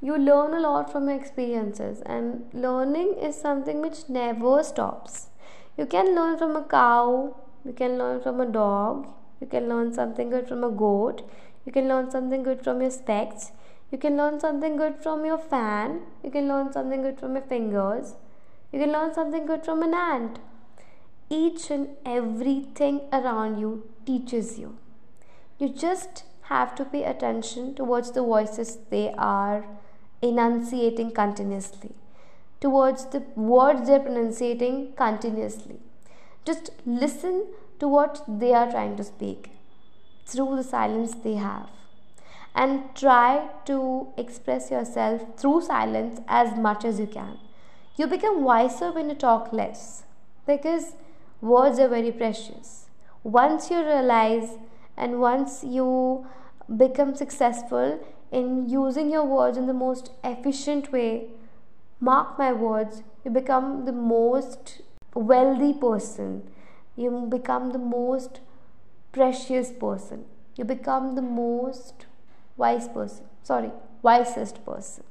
you learn a lot from your experiences and learning is something which never stops. You can learn from a cow you can learn from a dog you can learn something good from a goat you can learn something good from your specs you can learn something good from your fan you can learn something good from your fingers you can learn something good from an ant. Each and everything around you teaches you. You just have to pay attention towards the voices they are enunciating continuously, towards the words they're pronunciating continuously. Just listen to what they are trying to speak through the silence they have and try to express yourself through silence as much as you can. You become wiser when you talk less because words are very precious. Once you realize and once you become successful in using your words in the most efficient way, mark my words, you become the most wealthy person. You become the most precious person. You become the most wise person. Sorry, wisest person.